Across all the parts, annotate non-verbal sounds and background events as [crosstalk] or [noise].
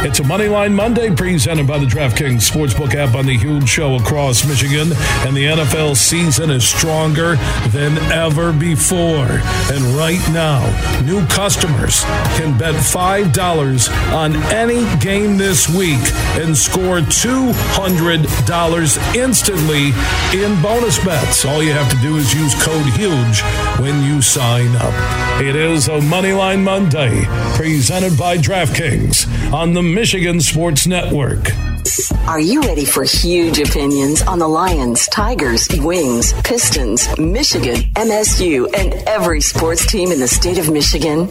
It's a Moneyline Monday presented by the DraftKings Sportsbook app on the huge show across Michigan, and the NFL season is stronger than ever before. And right now, new customers can bet $5 on any game this week and score $200 instantly in bonus bets. All you have to do is use code HUGE when you sign up. It is a Moneyline Monday presented by DraftKings on the Michigan Sports Network. Are you ready for huge opinions on the Lions, Tigers, Wings, Pistons, Michigan, MSU, and every sports team in the state of Michigan?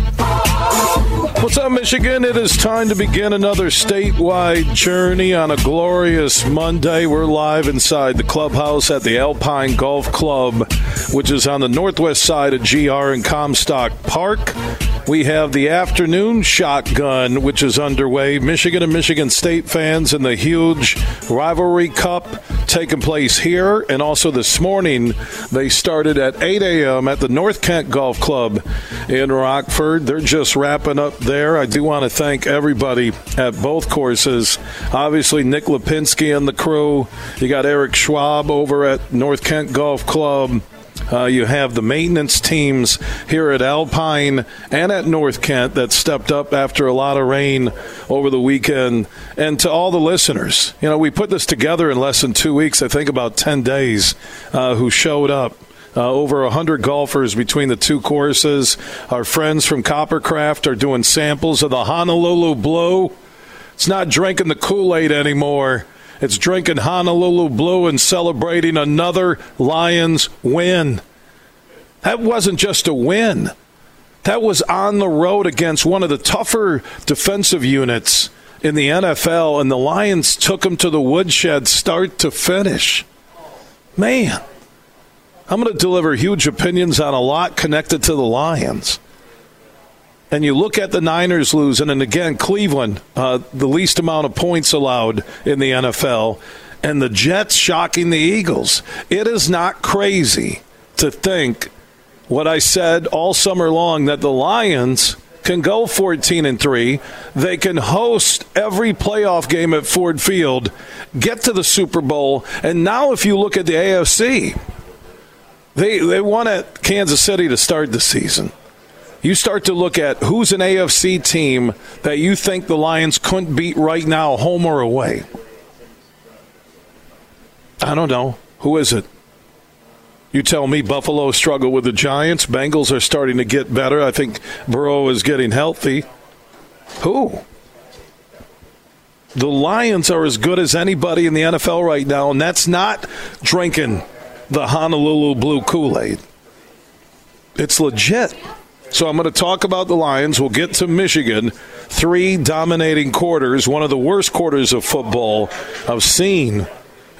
What's up, Michigan? It is time to begin another statewide journey on a glorious Monday. We're live inside the clubhouse at the Alpine Golf Club, which is on the northwest side of GR and Comstock Park. We have the afternoon shotgun, which is underway. Michigan and Michigan State fans in the huge rivalry cup taking place here. And also this morning, they started at 8 a.m. at the North Kent Golf Club in Rockford. They're just wrapping up there. I do want to thank everybody at both courses. Obviously, Nick Lipinski and the crew. You got Eric Schwab over at North Kent Golf Club. Uh, you have the maintenance teams here at Alpine and at North Kent that stepped up after a lot of rain over the weekend. And to all the listeners, you know, we put this together in less than two weeks, I think about 10 days, uh, who showed up. Uh, over 100 golfers between the two courses. Our friends from Coppercraft are doing samples of the Honolulu Blue. It's not drinking the Kool Aid anymore. It's drinking Honolulu Blue and celebrating another Lions win. That wasn't just a win. That was on the road against one of the tougher defensive units in the NFL, and the Lions took them to the woodshed start to finish. Man, I'm going to deliver huge opinions on a lot connected to the Lions. And you look at the Niners losing, and again, Cleveland, uh, the least amount of points allowed in the NFL, and the Jets shocking the Eagles. It is not crazy to think what I said all summer long that the Lions can go 14 and 3. They can host every playoff game at Ford Field, get to the Super Bowl, and now if you look at the AFC, they they won at Kansas City to start the season. You start to look at who's an AFC team that you think the Lions couldn't beat right now, home or away. I don't know. Who is it? You tell me Buffalo struggle with the Giants. Bengals are starting to get better. I think Burrow is getting healthy. Who? The Lions are as good as anybody in the NFL right now, and that's not drinking the Honolulu Blue Kool Aid. It's legit. So I'm going to talk about the Lions. We'll get to Michigan. Three dominating quarters, one of the worst quarters of football I've seen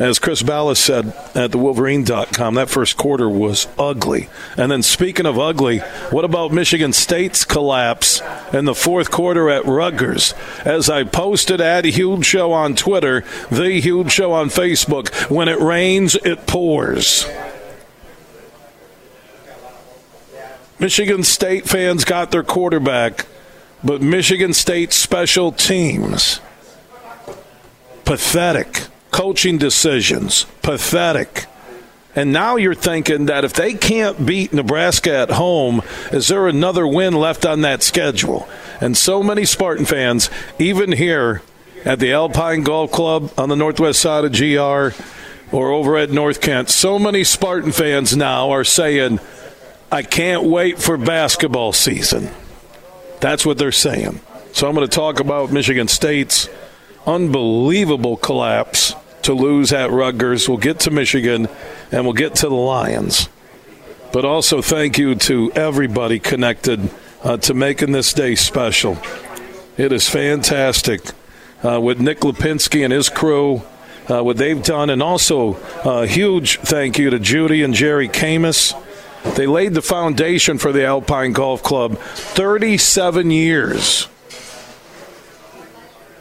as Chris Balas said at the Wolverine.com, that first quarter was ugly. And then, speaking of ugly, what about Michigan State's collapse in the fourth quarter at Rutgers? As I posted at Huge Show on Twitter, The Huge Show on Facebook, when it rains, it pours. Michigan State fans got their quarterback, but Michigan State special teams, pathetic coaching decisions. Pathetic. And now you're thinking that if they can't beat Nebraska at home, is there another win left on that schedule? And so many Spartan fans, even here at the Alpine Golf Club on the northwest side of GR or over at North Kent, so many Spartan fans now are saying, I can't wait for basketball season. That's what they're saying. So I'm going to talk about Michigan State's unbelievable collapse to lose at Rutgers. We'll get to Michigan and we'll get to the Lions. But also, thank you to everybody connected uh, to making this day special. It is fantastic uh, with Nick Lipinski and his crew, uh, what they've done, and also a huge thank you to Judy and Jerry Camus. They laid the foundation for the Alpine Golf Club 37 years.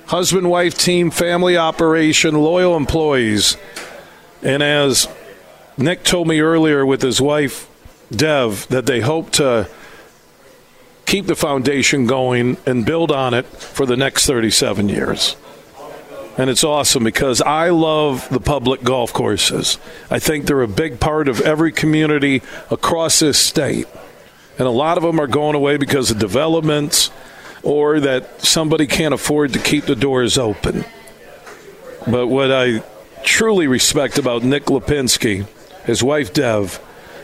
Husband, wife, team, family operation, loyal employees. And as Nick told me earlier with his wife, Dev, that they hope to keep the foundation going and build on it for the next 37 years. And it's awesome because I love the public golf courses. I think they're a big part of every community across this state. And a lot of them are going away because of developments or that somebody can't afford to keep the doors open. But what I truly respect about Nick Lipinski, his wife Dev,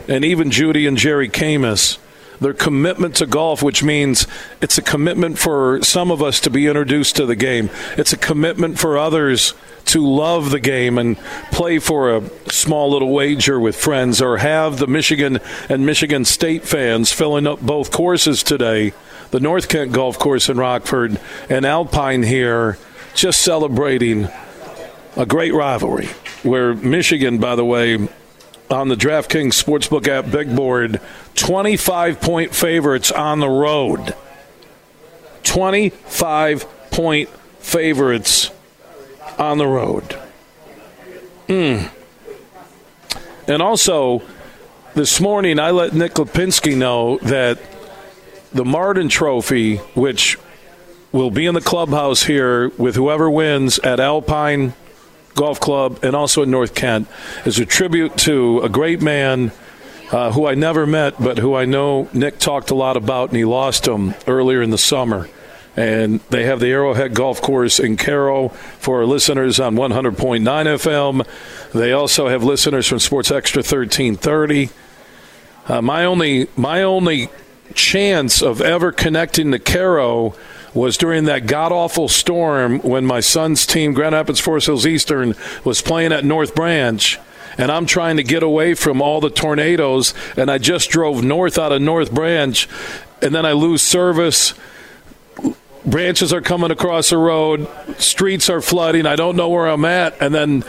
and even Judy and Jerry Camus their commitment to golf, which means it's a commitment for some of us to be introduced to the game. It's a commitment for others to love the game and play for a small little wager with friends or have the Michigan and Michigan State fans filling up both courses today the North Kent Golf Course in Rockford and Alpine here, just celebrating a great rivalry. Where Michigan, by the way, on the DraftKings Sportsbook app big board, 25 point favorites on the road. 25 point favorites on the road. Mm. And also, this morning I let Nick Lipinski know that the Martin Trophy, which will be in the clubhouse here with whoever wins at Alpine Golf Club and also in North Kent, is a tribute to a great man uh, who I never met, but who I know Nick talked a lot about, and he lost him earlier in the summer. And they have the Arrowhead Golf Course in Caro for listeners on 100.9 FM. They also have listeners from Sports Extra 1330. Uh, my only my only chance of ever connecting to Caro was during that god awful storm when my son's team, Grand Rapids Forest Hills Eastern, was playing at North Branch and I'm trying to get away from all the tornadoes, and I just drove north out of North Branch, and then I lose service. Branches are coming across the road, streets are flooding. I don't know where I'm at, and then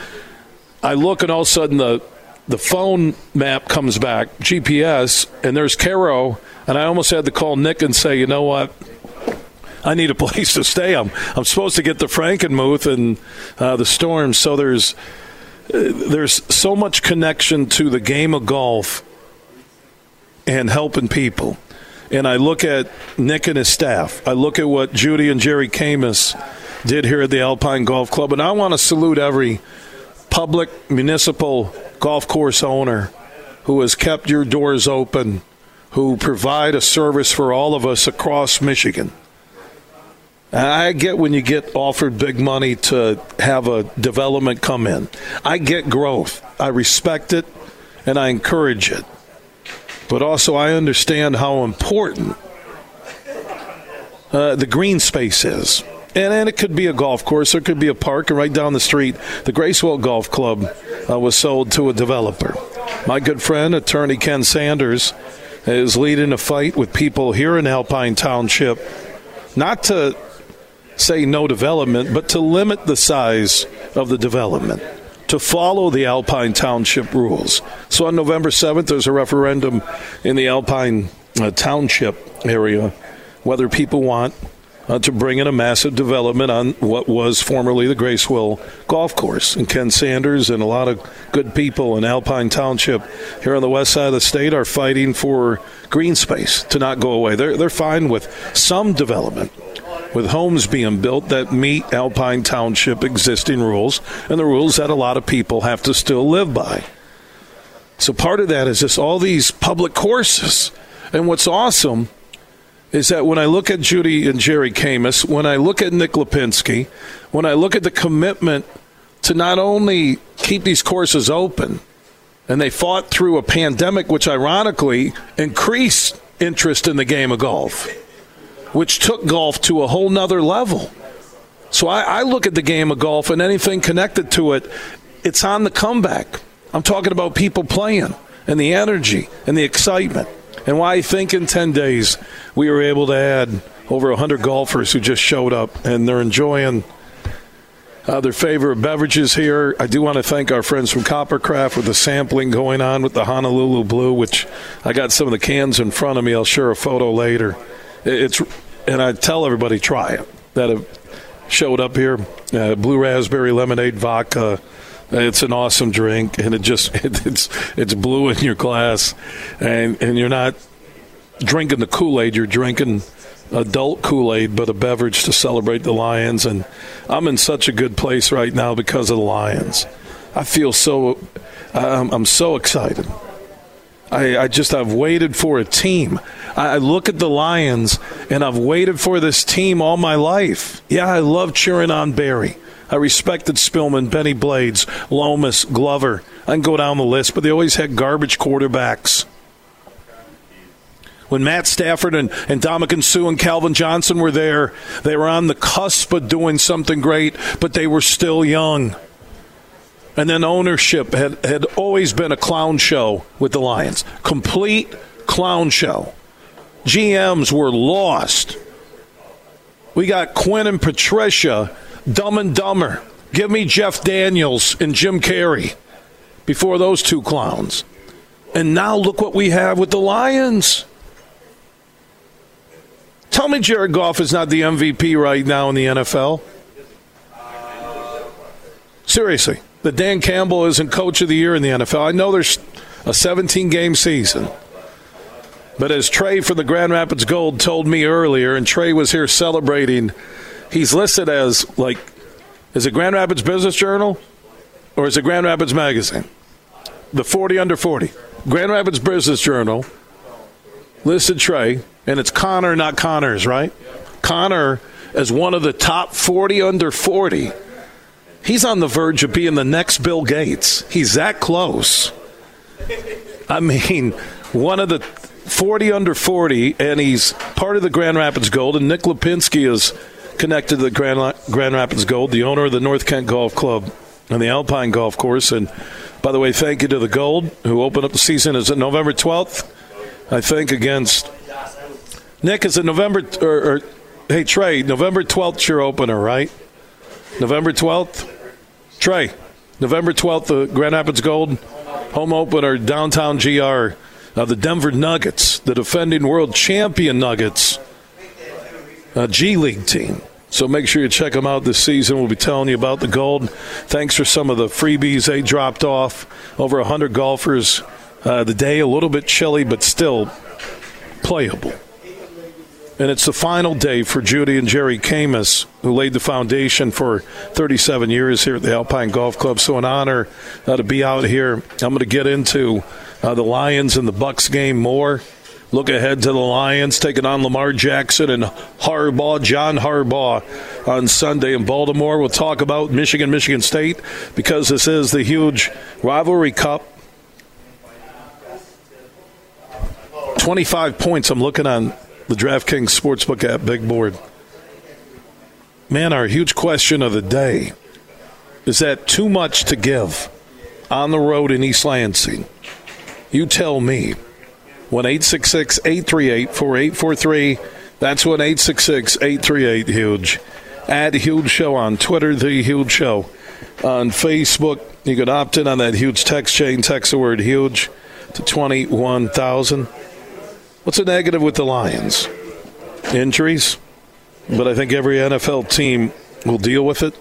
I look, and all of a sudden the the phone map comes back, GPS, and there's Caro, and I almost had to call Nick and say, you know what? I need a place to stay. I'm I'm supposed to get the Frankenmuth and uh, the storm, so there's there's so much connection to the game of golf and helping people. And I look at Nick and his staff. I look at what Judy and Jerry Camus did here at the Alpine Golf Club. And I want to salute every public municipal golf course owner who has kept your doors open, who provide a service for all of us across Michigan. I get when you get offered big money to have a development come in. I get growth. I respect it and I encourage it. But also, I understand how important uh, the green space is. And, and it could be a golf course, or it could be a park, and right down the street, the Gracewil Golf Club uh, was sold to a developer. My good friend, attorney Ken Sanders, is leading a fight with people here in Alpine Township not to say no development, but to limit the size of the development, to follow the Alpine Township rules. So on November 7th, there's a referendum in the Alpine uh, Township area whether people want uh, to bring in a massive development on what was formerly the Gracewil Golf Course. And Ken Sanders and a lot of good people in Alpine Township here on the west side of the state are fighting for green space to not go away. They're, they're fine with some development with homes being built that meet Alpine Township existing rules and the rules that a lot of people have to still live by. So part of that is just all these public courses. And what's awesome is that when I look at Judy and Jerry Camus, when I look at Nick Lipinski, when I look at the commitment to not only keep these courses open, and they fought through a pandemic, which ironically increased interest in the game of golf which took golf to a whole nother level. So I, I, look at the game of golf and anything connected to it, it's on the comeback. I'm talking about people playing and the energy and the excitement. And why I think in 10 days we were able to add over 100 golfers who just showed up and they're enjoying uh, their favorite beverages here. I do want to thank our friends from Coppercraft with the sampling going on with the Honolulu Blue, which I got some of the cans in front of me. I'll share a photo later. It's and I tell everybody try it that have showed up here. Uh, blue raspberry lemonade vodka. It's an awesome drink, and it just [laughs] it, it's it's blue in your glass, and and you're not drinking the Kool Aid. You're drinking adult Kool Aid, but a beverage to celebrate the Lions. And I'm in such a good place right now because of the Lions. I feel so, um, I'm so excited. I, I, just, I've waited for a team. I, I look at the Lions and I've waited for this team all my life. Yeah, I love cheering on Barry. I respected Spielman, Bennie Blades, Lomas, Glover. I can go down the list, but they always had garbage quarterbacks when Matt Stafford and, and Ndamukong Suh and Calvin Johnson were there, they were on the cusp of doing something great, but they were still young. And then ownership had, had always been a clown show with the Lions. Complete clown show. GMs were lost. We got Quinn and Patricia, dumb and dumber. Give me Jeff Daniels and Jim Carrey before those two clowns. And now look what we have with the Lions. Tell me Jared Goff is not the MVP right now in the NFL. Seriously, the Dan Campbell isn't coach of the year in the NFL. I know there's a 17 game season. But as Trey from the Grand Rapids Gold told me earlier, and Trey was here celebrating, he's listed as like, is it Grand Rapids Business Journal or is it Grand Rapids Magazine? The 40 under 40. Grand Rapids Business Journal listed Trey and it's Connor, not Connors, right? Connor as one of the top 40 under 40. He's on the verge of being the next Bill Gates. He's that close. I mean, one of the 40 under 40, and he's part of the Grand Rapids Gold, and Nick Lipinski is connected to the Grand, Grand Rapids Gold, the owner of the North Kent Golf Club and the Alpine Golf Course. And by the way, thank you to the Gold, who opened up the season. Is it November 12th? I think against Nick, is it November or, or hey Trey, November twelfth your opener, right? November twelfth, Trey, November twelfth, the Grand Rapids Gold home opener, downtown GR, uh, the Denver Nuggets, the defending world champion Nuggets, uh, G League team. So make sure you check them out this season. We'll be telling you about the gold. Thanks for some of the freebies they dropped off. Over 100 golfers uh, the day, a little bit chilly, but still playable. And it's the final day for Judy and Jerry Camus, who laid the foundation for 37 years here at the Alpine Golf Club. So, an honor uh, to be out here. I'm going to get into uh, the Lions and the Bucks game more. Look ahead to the Lions taking on Lamar Jackson and Harbaugh, John Harbaugh, on Sunday in Baltimore. We'll talk about Michigan, Michigan State, because this is the huge rivalry cup. 25 points. I'm looking on the DraftKings Sportsbook app, Big Board. Man, our huge question of the day is that too much to give on the road in East Lansing? You tell me. 1 866 838 4843. That's 1 866 838 Huge. At Huge Show on Twitter, The Huge Show. On Facebook, you can opt in on that huge text chain. Text the word huge to 21,000. What's a negative with the Lions? Injuries. But I think every NFL team will deal with it.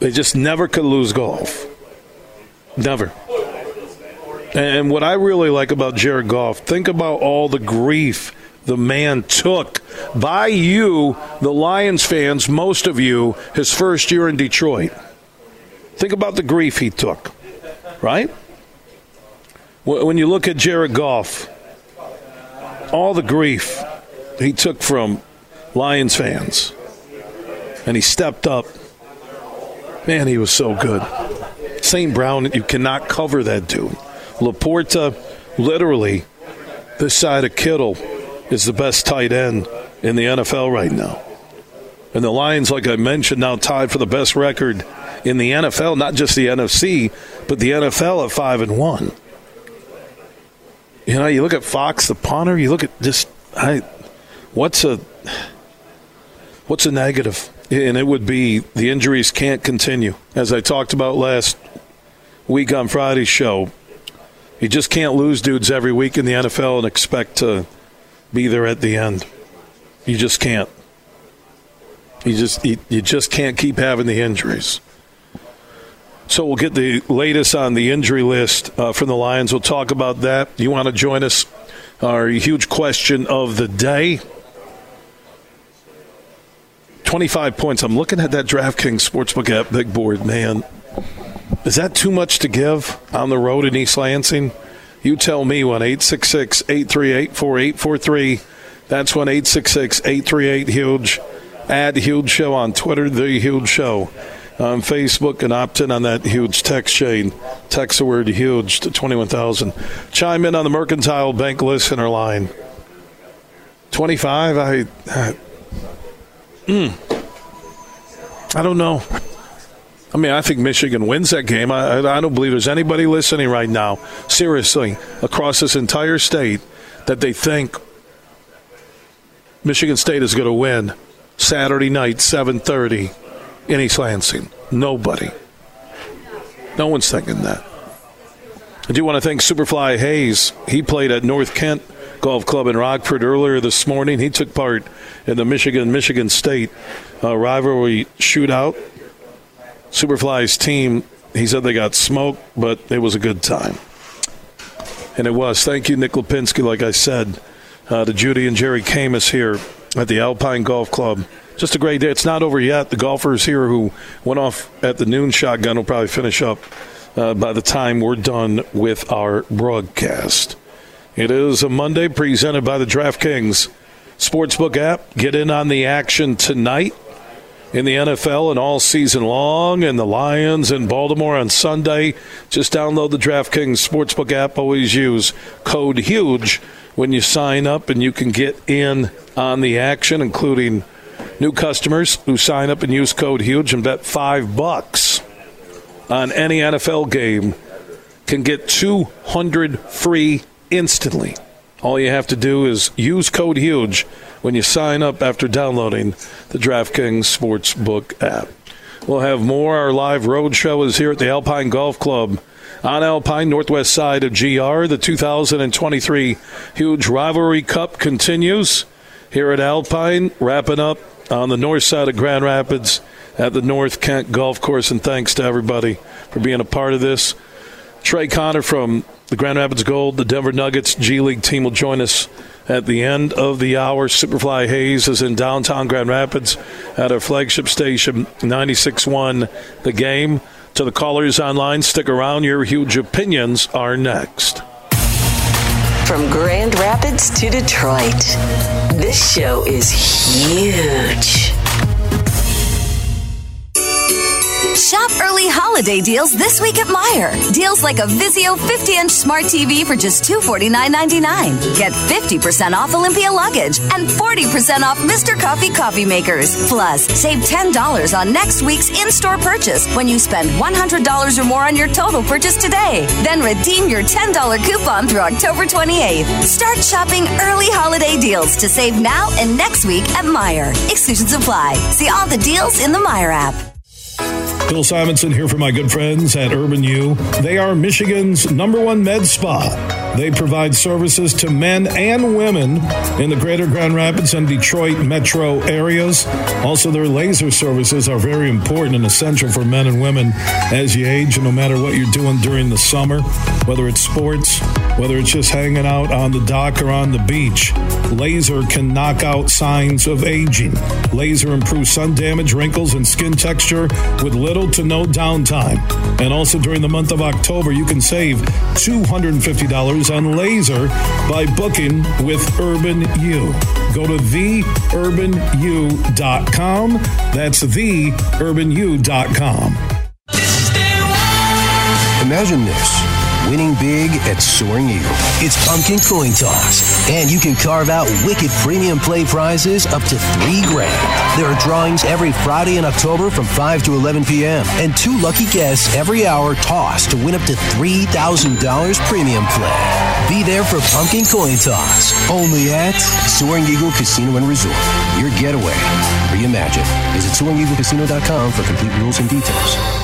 They just never could lose Goff. Never. And what I really like about Jared Goff, think about all the grief the man took by you, the Lions fans, most of you, his first year in Detroit. Think about the grief he took, right? When you look at Jared Goff, all the grief he took from Lions fans, and he stepped up. Man, he was so good. St. Brown, you cannot cover that dude. LaPorta, literally, this side of Kittle is the best tight end in the NFL right now. And the Lions, like I mentioned, now tied for the best record in the NFL, not just the NFC, but the NFL at five and one. You know, you look at Fox, the punter. You look at just I. What's a what's a negative? And it would be the injuries can't continue. As I talked about last week on Friday's show, you just can't lose dudes every week in the NFL and expect to be there at the end. You just can't. You just you, you just can't keep having the injuries. So we'll get the latest on the injury list uh, from the Lions. We'll talk about that. You want to join us? Our huge question of the day. 25 points. I'm looking at that DraftKings Sportsbook app big board, man. Is that too much to give on the road in East Lansing? You tell me 1 866 838 4843. That's 1 866 838 Huge. Add Huge Show on Twitter, The Huge Show on Facebook and opt in on that huge text chain. Text the word huge to 21,000. Chime in on the Mercantile Bank listener line. 25, I. I, mm, I don't know. I mean, I think Michigan wins that game. I, I don't believe there's anybody listening right now, seriously, across this entire state, that they think Michigan State is going to win Saturday night, 7:30 East Lansing. Nobody. No one's thinking that. I do want to thank Superfly Hayes. He played at North Kent Golf Club in Rockford earlier this morning. He took part in the Michigan Michigan State uh, rivalry shootout. Superfly's team, he said they got smoked, but it was a good time. And it was. Thank you, Nick Lipinski, like I said, uh, to Judy and Jerry Camus here at the Alpine Golf Club just a great day. It's not over yet. The golfers here who went off at the noon shotgun will probably finish up uh, by the time we're done with our broadcast. It is a Monday presented by the DraftKings Sportsbook app. Get in on the action tonight in the NFL and all season long, and the Lions in Baltimore on Sunday. Just download the DraftKings Sportsbook app. Always use code HUGE when you sign up, and you can get in on the action, including New customers who sign up and use code HUGE and bet five bucks on any NFL game can get 200 free instantly. All you have to do is use code HUGE when you sign up after downloading the DraftKings Sportsbook app. We'll have more. Our live road show is here at the Alpine Golf Club on Alpine, northwest side of GR. The 2023 Huge Rivalry Cup continues here at Alpine, wrapping up on the north side of Grand Rapids at the North Kent Golf Course. And thanks to everybody for being a part of this. Trey Connor from the Grand Rapids Gold, the Denver Nuggets G League team will join us at the end of the hour. Superfly Hayes is in downtown Grand Rapids at our flagship station, 96.1 The Game. To the callers online, stick around. Your huge opinions are next. From Grand Rapids to Detroit, this show is huge. Shop early holiday deals this week at Meijer. Deals like a Vizio 50-inch smart TV for just $249.99. Get 50% off Olympia luggage and 40% off Mr. Coffee coffee makers. Plus, save $10 on next week's in-store purchase when you spend $100 or more on your total purchase today. Then redeem your $10 coupon through October 28th. Start shopping early holiday deals to save now and next week at Meijer. Exclusions apply. See all the deals in the Meijer app. Bill Simonson here for my good friends at Urban U. They are Michigan's number one med spa. They provide services to men and women in the greater Grand Rapids and Detroit metro areas. Also, their laser services are very important and essential for men and women as you age, no matter what you're doing during the summer, whether it's sports, whether it's just hanging out on the dock or on the beach. Laser can knock out signs of aging. Laser improves sun damage, wrinkles, and skin texture with little to no downtime. And also during the month of October, you can save $250 on laser by booking with Urban U. Go to theurbanu.com. That's theurbanu.com. Imagine this winning big at Soaring Eagle. It's pumpkin coin toss, and you can carve out wicked premium play prizes up to three grand. There are drawings every Friday in October from 5 to 11 p.m., and two lucky guests every hour toss to win up to $3,000 premium play. Be there for pumpkin coin toss, only at Soaring Eagle Casino and Resort. Your getaway reimagined. Visit SoaringEagleCasino.com for complete rules and details.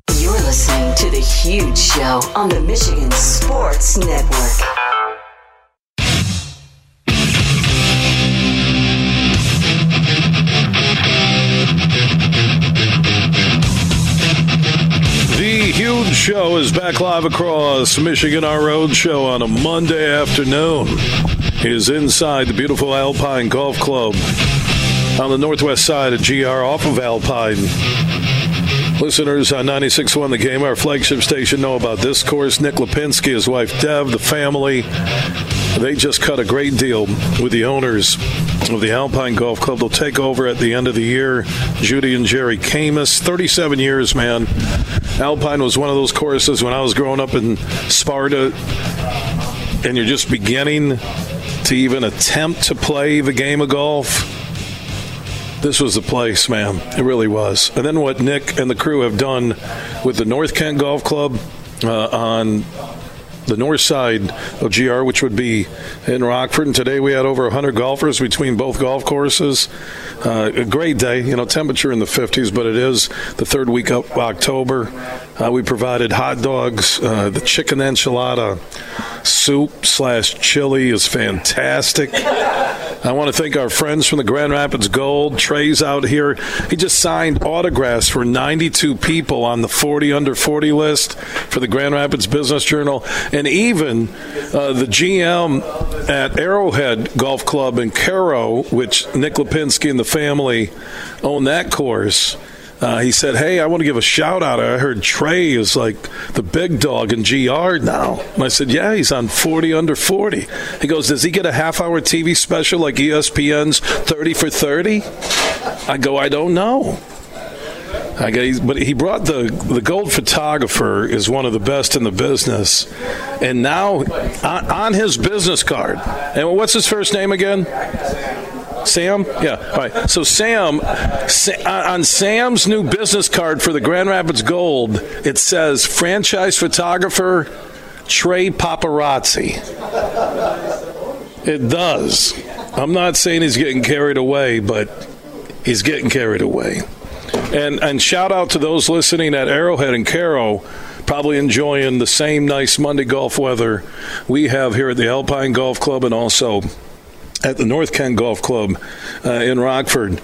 You're listening to The Huge Show on the Michigan Sports Network. The Huge Show is back live across Michigan, our road show on a Monday afternoon. is inside the beautiful Alpine Golf Club on the northwest side of GR off of Alpine. Listeners uh, on 96.1 The Game, our flagship station, know about this course. Nick Lipinski, his wife Dev, the family, they just cut a great deal with the owners of the Alpine Golf Club. They'll take over at the end of the year. Judy and Jerry Camus, 37 years, man. Alpine was one of those courses when I was growing up in Sparta, and you're just beginning to even attempt to play the game of golf this was the place, man. It really was. And then what Nick and the crew have done with the North Kent Golf Club uh, on the north side of GR, which would be in Rockford. And today we had over 100 golfers between both golf courses. Uh, a great day, you know, temperature in the 50s, but it is the third week of October. Uh, we provided hot dogs. Uh, the chicken enchilada soup slash chili is fantastic. I want to thank our friends from the Grand Rapids Gold. Trey's out here. He just signed autographs for 92 people on the 40 under 40 list for the Grand Rapids Business Journal. And even uh, the GM at Arrowhead Golf Club in Caro, which Nick Lipinski and the family own that course. Uh, he said, "Hey, I want to give a shout out. I heard Trey is like the big dog in GR now." And I said, "Yeah, he's on 40 under 40." He goes, "Does he get a half hour TV special like ESPN's 30 for 30?" I go, "I don't know." I guess, but he brought the the gold photographer is one of the best in the business, and now on, on his business card. And what's his first name again? Sam? Yeah. All right. So, Sam, uh, on Sam's new business card for the Grand Rapids Gold, it says franchise photographer Trey Paparazzi. It does. I'm not saying he's getting carried away, but he's getting carried away. And and shout out to those listening at Arrowhead and Caro, probably enjoying the same nice Monday golf weather we have here at the Alpine Golf Club and also at the North Kent Golf Club uh, in Rockford.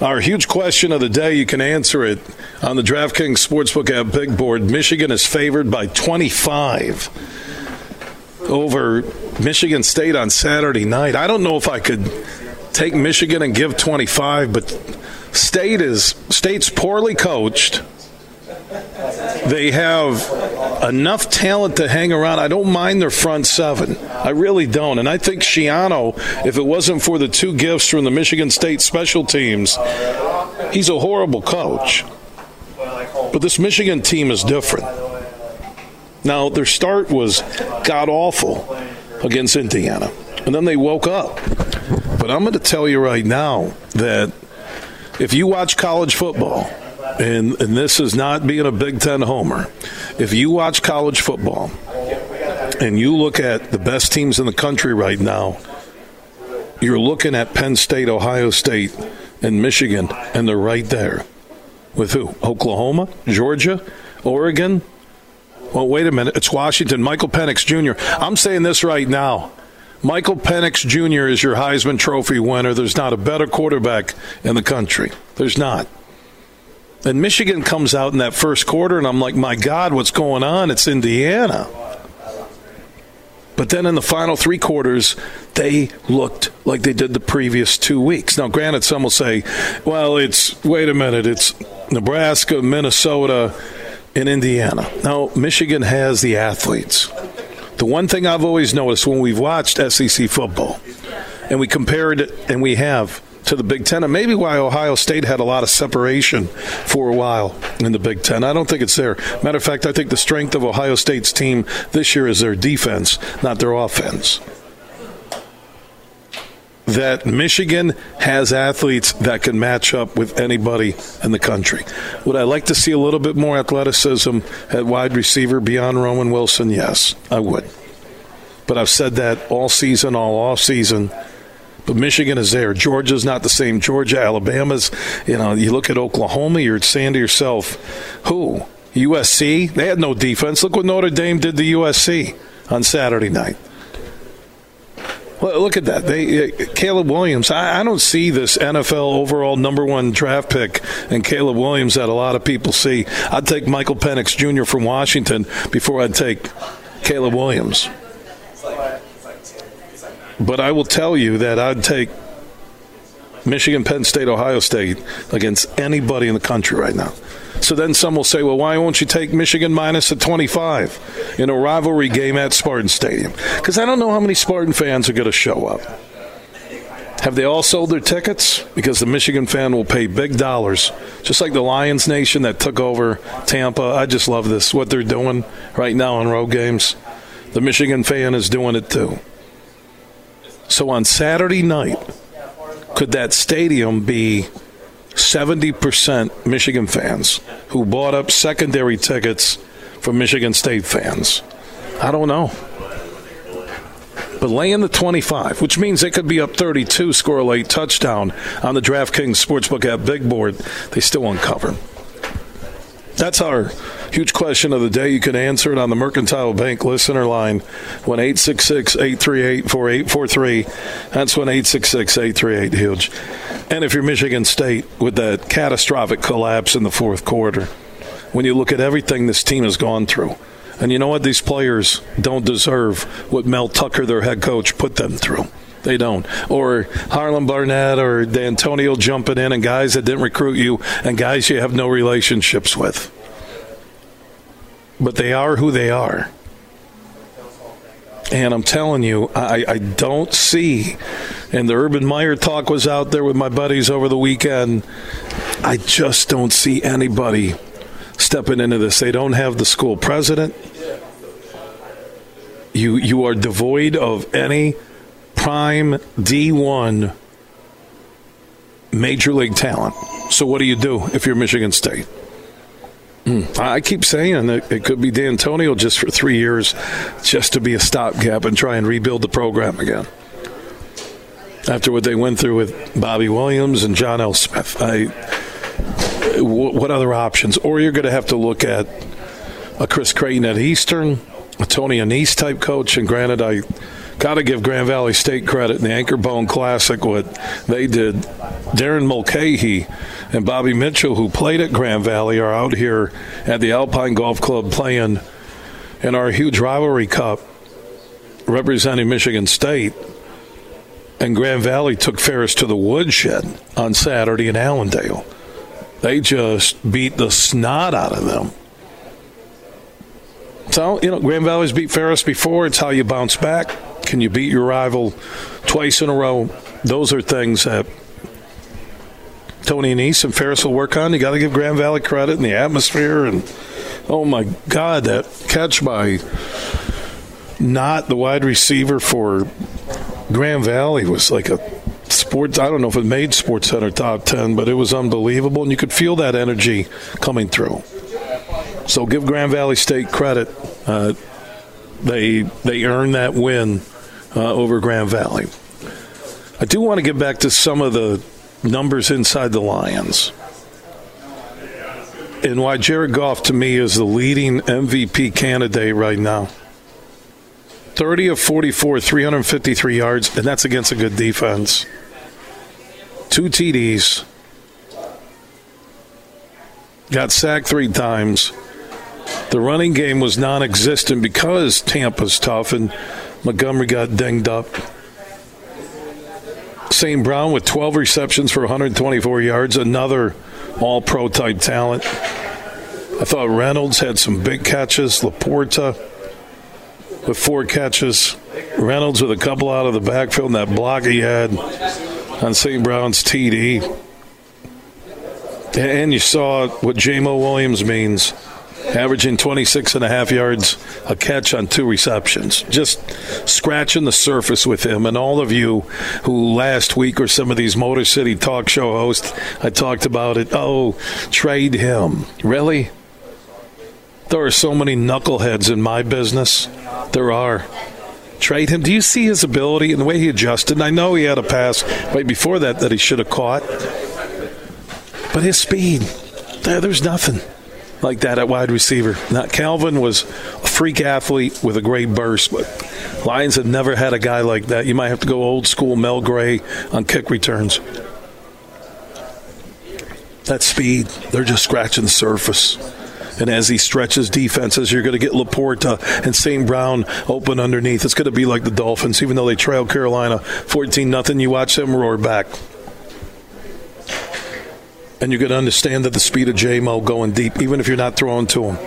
Our huge question of the day, you can answer it on the DraftKings Sportsbook app big board. Michigan is favored by 25 over Michigan State on Saturday night. I don't know if I could take Michigan and give 25, but State is State's poorly coached. They have enough talent to hang around. I don't mind their front seven. I really don't. And I think Schiano, if it wasn't for the two gifts from the Michigan State special teams, he's a horrible coach. But this Michigan team is different. Now, their start was god awful against Indiana. And then they woke up. But I'm going to tell you right now that if you watch college football, and, and this is not being a Big Ten homer, if you watch college football and you look at the best teams in the country right now, you're looking at Penn State, Ohio State, and Michigan, and they're right there. With who? Oklahoma, Georgia, Oregon. Well, wait a minute. It's Washington. Michael Penix Jr. I'm saying this right now. Michael Penix Jr. is your Heisman Trophy winner. There's not a better quarterback in the country. There's not. And Michigan comes out in that first quarter, and I'm like, my God, what's going on? It's Indiana. But then in the final three quarters, they looked like they did the previous two weeks. Now, granted, some will say, well, it's, wait a minute, it's Nebraska, Minnesota, and Indiana. Now, Michigan has the athletes. The one thing I've always noticed when we've watched SEC football, and we compared it, and we have to the Big Ten, and maybe why Ohio State had a lot of separation for a while in the Big Ten. I don't think it's there. Matter of fact, I think the strength of Ohio State's team this year is their defense, not their offense. That Michigan has athletes that can match up with anybody in the country. Would I like to see a little bit more athleticism at wide receiver beyond Roman Wilson? Yes, I would. But I've said that all season, all off season but Michigan is there. Georgia's not the same. Georgia, Alabama's, you know, you look at Oklahoma, you're saying to yourself, who? USC? They had no defense. Look what Notre Dame did to USC on Saturday night. Look at that. They uh, Caleb Williams. I, I, don't see this NFL overall number one draft pick and Caleb Williams that a lot of people see. I'd take Michael Penix Jr. from Washington before I'd take Caleb Williams. But I will tell you that I'd take Michigan, Penn State, Ohio State against anybody in the country right now. So then some will say, well, why won't you take Michigan minus a 25 in a rivalry game at Spartan Stadium? Because I don't know how many Spartan fans are going to show up. Have they all sold their tickets? Because the Michigan fan will pay big dollars, just like the Lions Nation that took over Tampa. I just love this, what they're doing right now on road games. The Michigan fan is doing it too. So on Saturday night, could that stadium be 70% Michigan fans who bought up secondary tickets for Michigan State fans? I don't know. But laying the 25, which means they could be up 32, score a late touchdown on the DraftKings Sportsbook app big board. They still won't cover. That's our huge question of the day. You can answer it on the Mercantile Bank listener line, 1 838 4843. That's 1 838 Huge. And if you're Michigan State with that catastrophic collapse in the fourth quarter, when you look at everything this team has gone through, and you know what? These players don't deserve what Mel Tucker, their head coach, put them through. They don't. Or Harlan Barnett or Dantonio jumping in and guys that didn't recruit you and guys you have no relationships with. But they are who they are. And I'm telling you, I, I don't see, and the Urban Meyer talk was out there with my buddies over the weekend. I just don't see anybody stepping into this. They don't have the school president. You you are devoid of any prime D1 major league talent. So what do you do if you're Michigan State? Mm. I keep saying that it could be Dantonio just for three years, just to be a stopgap and try and rebuild the program again. After what they went through with Bobby Williams and John L. Smith, I, what other options? Or you're going to have to look at a Chris Creighton at Eastern, a Tony Annese type coach. And granted, I got to give Grand Valley State credit in the Anchor Bone Classic, what they did. Darren Mulcahy and Bobby Mitchell, who played at Grand Valley, are out here at the Alpine Golf Club playing in our huge rivalry cup representing Michigan State. And Grand Valley took Ferris to the woodshed on Saturday in Allendale. They just beat the snot out of them. So, you know, Grand Valley's beat Ferris before. It's how you bounce back. Can you beat your rival twice in a row? Those are things that Tony Annese and Ferris will work on. You got to give Grand Valley credit and the atmosphere. And oh my God, that catch by not the wide receiver for Grand Valley was like a sports. I don't know if it made Sports Center top ten, but it was unbelievable, and you could feel that energy coming through. So give Grand Valley State credit. Uh, they they earned that win uh, over Grand Valley. I do want to get back to some of the numbers inside the Lions. And why Jared Goff to me is the leading MVP candidate right now. 30 of 44, 353 yards, and that's against a good defense. Two TDs. Got sacked three times. The running game was non existent because Tampa's tough, and Montgomery got dinged up. St. Brown with 12 receptions for 124 yards, another all pro type talent. I thought Reynolds had some big catches. LaPorta with four catches. Reynolds with a couple out of the backfield, and that block he had on St. Brown's TD. And you saw what Jamo Williams means averaging 26 and a half yards a catch on two receptions. Just scratching the surface with him. And all of you who last week or some of these Motor City talk show hosts, I talked about it. Oh, trade him. Really? There are so many knuckleheads in my business. There are. Trade him. Do you see his ability and the way he adjusted? And I know he had a pass right before that that he should have caught. But his speed, there, there's nothing like that at wide receiver. Now, Calvin was a freak athlete with a great burst, but Lions have never had a guy like that. You might have to go old school Mel Gray on kick returns. That speed, they're just scratching the surface. And as he stretches defenses, you're going to get LaPorta and St. Brown open underneath. It's going to be like the Dolphins, even though they trail Carolina 14 nothing. You watch them roar back. And going to understand that the speed of Jamo going deep, even if you're not throwing to him,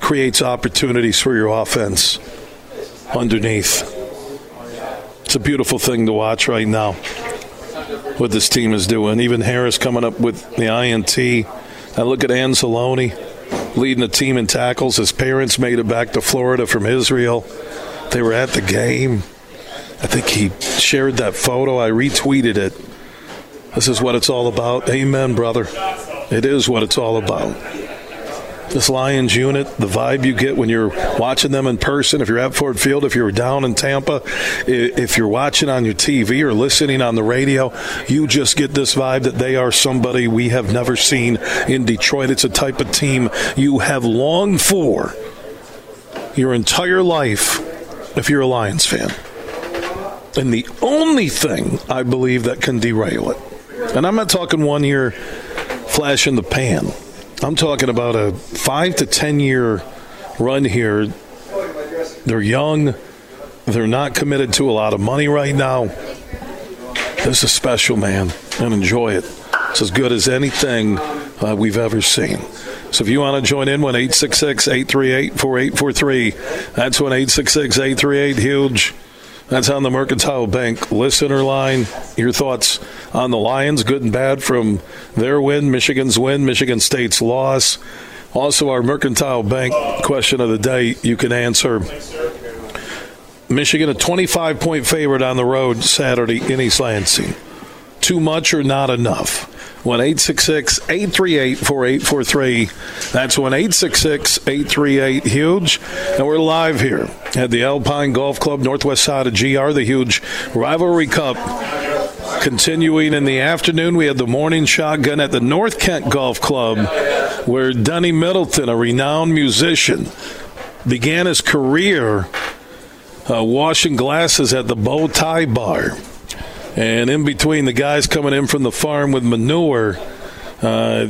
creates opportunities for your offense underneath. It's a beautiful thing to watch right now. What this team is doing. Even Harris coming up with the INT. I look at Anzalone leading the team in tackles. His parents made it back to Florida from Israel. They were at the game. I think he shared that photo. I retweeted it. This is what it's all about. Amen, brother. It is what it's all about. This Lions unit, the vibe you get when you're watching them in person, if you're at Ford Field, if you're down in Tampa, if you're watching on your TV or listening on the radio, you just get this vibe that they are somebody we have never seen in Detroit. It's a type of team you have longed for your entire life if you're a Lions fan. And the only thing I believe that can derail it and I'm not talking one year flash in the pan. I'm talking about a five to 10 year run here. They're young. They're not committed to a lot of money right now. This is special, man, and enjoy it. It's as good as anything uh, we've ever seen. So if you want to join in, 1 866 838 4843. That's 1 866 838 Huge. That's on the Mercantile Bank listener line. Your thoughts on the Lions, good and bad, from their win, Michigan's win, Michigan State's loss. Also, our Mercantile Bank question of the day you can answer. Michigan, a 25 point favorite on the road Saturday in East Lansing. Too much or not enough? 1 838 4843. That's 1 838 Huge. And we're live here at the Alpine Golf Club, northwest side of GR, the huge Rivalry Cup. Continuing in the afternoon, we had the morning shotgun at the North Kent Golf Club, where Denny Middleton, a renowned musician, began his career uh, washing glasses at the Bow Tie Bar. And in between, the guys coming in from the farm with manure uh,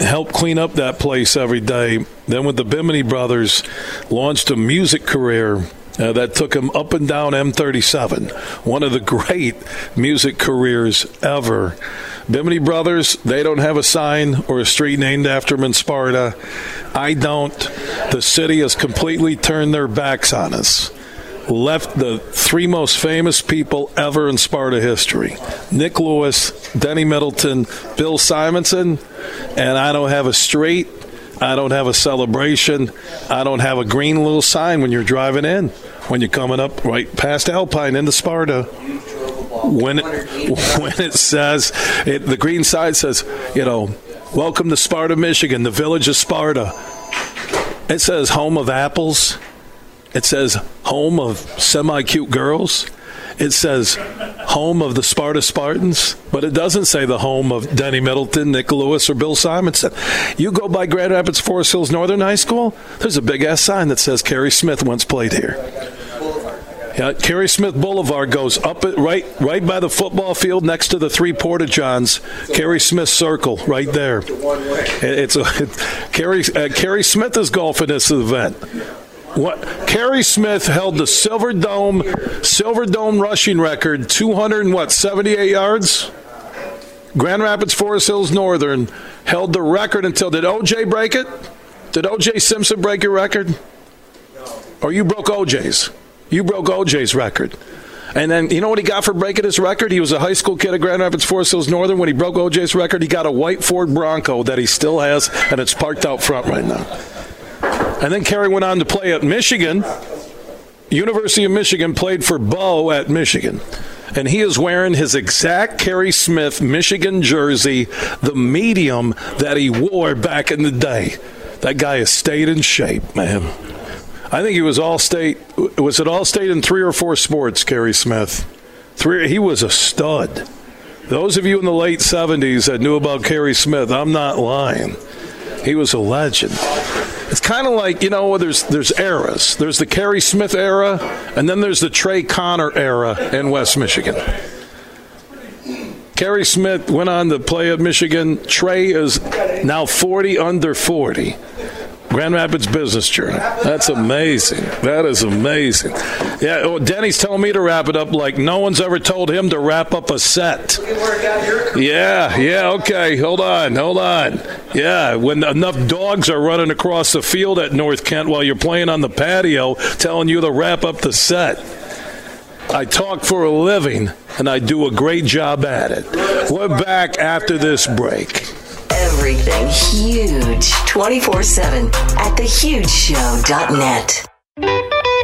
help clean up that place every day. Then, with the Bimini brothers, launched a music career uh, that took him up and down M37. One of the great music careers ever. Bimini Brothers, they don't have a sign or a street named after them in Sparta. I don't. The city has completely turned their backs on us left the three most famous people ever in Sparta history Nick Lewis, Denny Middleton, Bill Simonson, and I don't have a street. I don't have a celebration. I don't have a green little sign when you're driving in, when you're coming up right past Alpine into Sparta. When it, [laughs] when it says, it, the green side says, you know, welcome to Sparta, Michigan, the village of Sparta. It says home of apples it says home of semi cute girls. It says home of the Sparta Spartans, but it doesn't say the home of Denny Middleton, Nick Lewis, or Bill Simonson. You go by Grand Rapids Forest Hills Northern High School, there's a big ass sign that says Carey Smith once played here. Yeah, Carey Smith Boulevard goes up it right right by the football field next to the three porta johns. Carey Smith Circle right there. It's a [laughs] Carey uh, Carey Smith is golfing this event. What Kerry Smith held the Silver Dome Silver Dome rushing record, 200 and what, 78 yards? Grand Rapids Forest Hills Northern held the record until did OJ break it? Did OJ Simpson break your record? Or you broke OJ's? You broke OJ's record. And then you know what he got for breaking his record? He was a high school kid at Grand Rapids Forest Hills Northern. When he broke OJ's record, he got a white Ford Bronco that he still has, and it's parked out front right now. And then Kerry went on to play at Michigan. University of Michigan played for Bo at Michigan. And he is wearing his exact Kerry Smith Michigan jersey, the medium that he wore back in the day. That guy has stayed in shape, man. I think he was all state. Was it all state in three or four sports? Kerry Smith, three. He was a stud. Those of you in the late '70s that knew about Kerry Smith, I'm not lying. He was a legend. It's kind of like you know, there's there's eras. There's the Kerry Smith era, and then there's the Trey Connor era in West Michigan. Kerry Smith went on to play at Michigan. Trey is now 40 under 40. Grand Rapids Business Journal. That's amazing. That is amazing. Yeah, well, Denny's telling me to wrap it up like no one's ever told him to wrap up a set. Yeah, yeah, okay. Hold on, hold on. Yeah, when enough dogs are running across the field at North Kent while you're playing on the patio telling you to wrap up the set. I talk for a living and I do a great job at it. We're back after this break everything huge 24 7 at thehugeshow.net.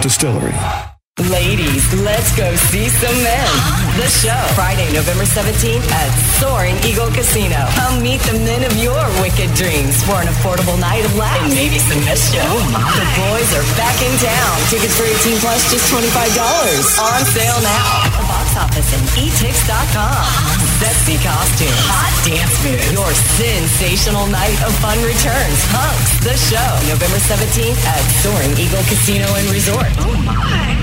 Distillery. Ladies, let's go see some men. The show, Friday, November 17th at Soaring Eagle Casino. Come meet the men of your wicked dreams for an affordable night of laughs. And maybe some mischief. Oh my. the boys are back in town. Tickets for 18 plus, just $25. On sale now. Office and etix.com. Sexy costumes. Hot dance moves. Your sensational night of fun returns. Hunks, the show, November 17th at Soaring Eagle Casino and Resort. Oh my.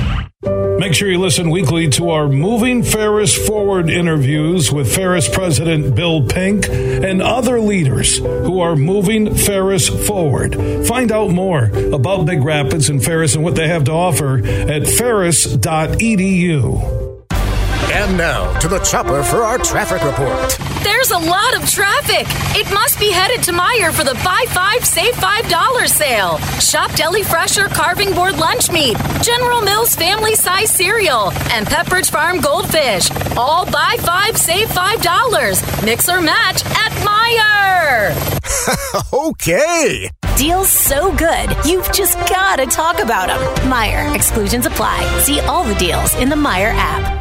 Make sure you listen weekly to our Moving Ferris Forward interviews with Ferris President Bill Pink and other leaders who are moving Ferris forward. Find out more about Big Rapids and Ferris and what they have to offer at ferris.edu. And now to the chopper for our traffic report. There's a lot of traffic. It must be headed to Meijer for the buy five, save five dollars sale. Shop Deli Fresher carving board lunch meat, General Mills family size cereal, and Pepperidge Farm goldfish. All buy five, save five dollars. Mix or match at Meijer. [laughs] okay. Deals so good, you've just got to talk about them. Meijer, exclusions apply. See all the deals in the Meijer app.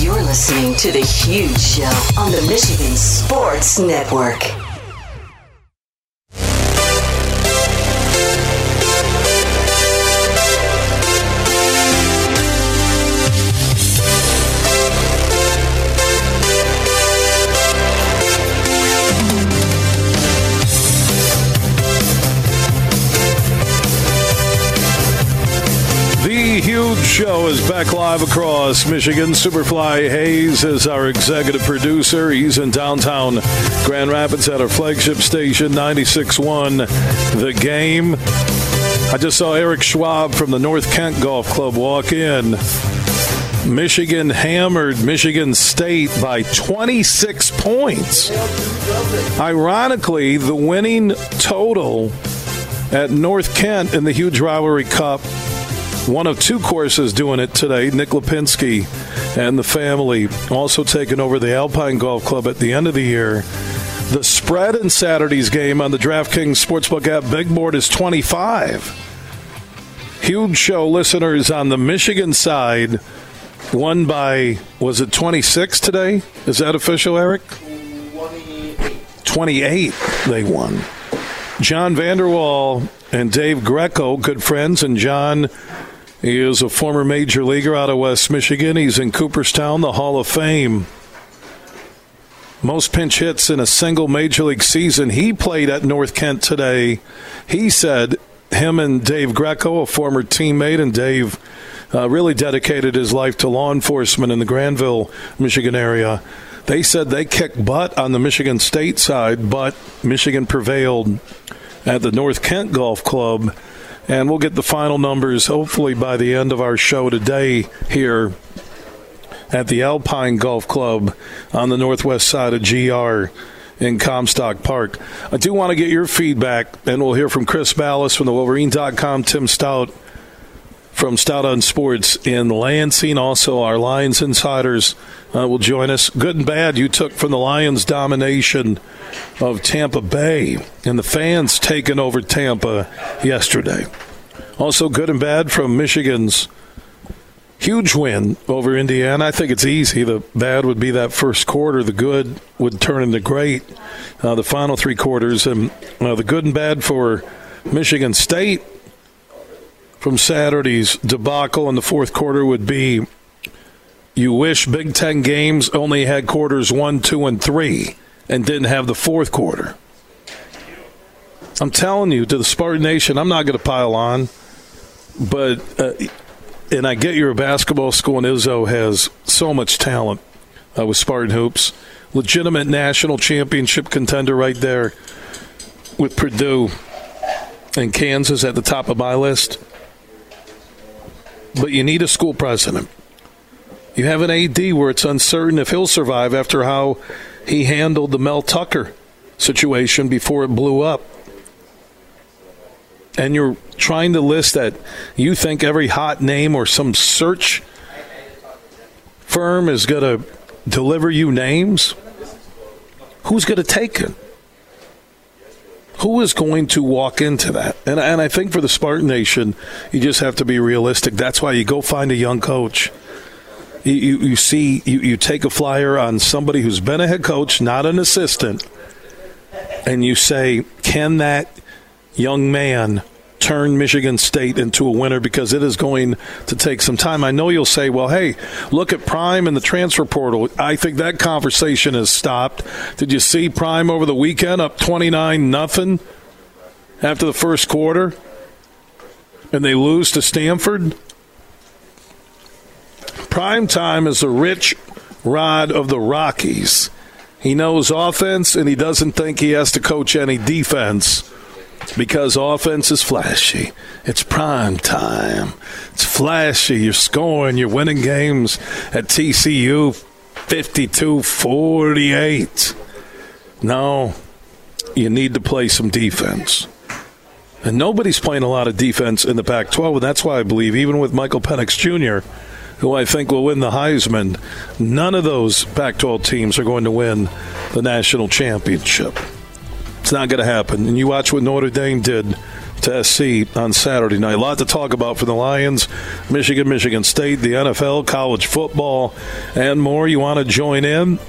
You're listening to The Huge Show on the Michigan Sports Network. The Huge Show is back live across Michigan. Superfly Hayes is our executive producer. He's in downtown Grand Rapids at our flagship station, 96.1 The Game. I just saw Eric Schwab from the North Kent Golf Club walk in. Michigan hammered Michigan State by 26 points. Ironically, the winning total at North Kent in the huge rivalry cup one of two courses doing it today. Nick Lipinski and the family also taking over the Alpine Golf Club at the end of the year. The spread in Saturday's game on the DraftKings Sportsbook app big board is 25. Huge show listeners on the Michigan side won by, was it 26 today? Is that official, Eric? 28 they won. John Vander Wal and Dave Greco, good friends, and John he is a former major leaguer out of West Michigan. He's in Cooperstown, the Hall of Fame. Most pinch hits in a single major league season. He played at North Kent today. He said him and Dave Greco, a former teammate, and Dave uh, really dedicated his life to law enforcement in the Granville, Michigan area. They said they kicked butt on the Michigan State side, but Michigan prevailed at the North Kent Golf Club and we'll get the final numbers hopefully by the end of our show today here at the Alpine Golf Club on the northwest side of GR in Comstock Park. I do want to get your feedback, and we'll hear from Chris Balas from the Wolverine.com, Tim Staudt from Staudt on Sports in Lansing. Also, our Lions insiders uh, will join us. Good and bad you took from the Lions' domination of Tampa Bay and the fans taking over Tampa yesterday. Also, good and bad from Michigan's huge win over Indiana. I think it's easy. The bad would be that first quarter. The good would turn into great. Uh, the final three quarters, and uh, the good and bad for Michigan State from Saturday's debacle in the fourth quarter would be you wish Big Ten games only had quarters one, two, and three and didn't have the fourth quarter. I'm telling you, to the Spartan Nation, I'm not going to pile on, but, uh, and I get you're basketball school, and Izzo has so much talent uh, with Spartan Hoops. Legitimate national championship contender right there with Purdue and Kansas at the top of my list but you need a school president. You have an AD where it's uncertain if he'll survive after how he handled the Mel Tucker situation before it blew up. And you're trying to list that you think every hot name or some search firm is going to deliver you names. Who's going to take it? Who is going to walk into that? And, and I think for the Spartan Nation, you just have to be realistic. That's why you go find a young coach. You, you, you see, you, you take a flyer on somebody who's been a head coach, not an assistant, and you say, can that young man turn Michigan State into a winner because it is going to take some time. I know you'll say, well, hey, look at Prime and the transfer portal. I think that conversation has stopped. Did you see Prime over the weekend up 29 nothing after the first quarter? And they lose to Stanford? Prime time is the rich rod of the Rockies. He knows offense and he doesn't think he has to coach any defense because offense is flashy. It's prime time. It's flashy. You're scoring. You're winning games at TCU 52 48. No, you need to play some defense. And nobody's playing a lot of defense in the Pac 12, and that's why I believe, even with Michael Penix Jr., who I think will win the Heisman, none of those Pac 12 teams are going to win the national championship. It's not going to happen. And you watch what Notre Dame did to SC on Saturday night. A lot to talk about for the Lions, Michigan, Michigan State, the NFL, college football, and more. You want to join in?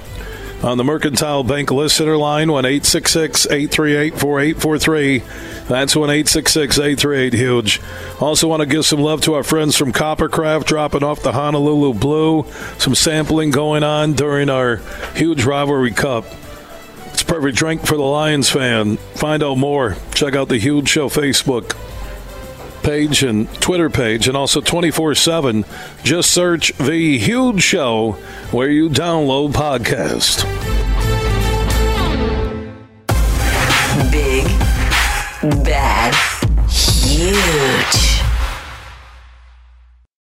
On the Mercantile Bank listener line, 1 838 4843. That's 1 838 Huge. Also, want to give some love to our friends from Coppercraft dropping off the Honolulu Blue. Some sampling going on during our huge rivalry cup. Perfect drink for the Lions fan. Find out more. Check out the Huge Show Facebook page and Twitter page, and also 24 7. Just search The Huge Show where you download podcast. Big, bad, huge.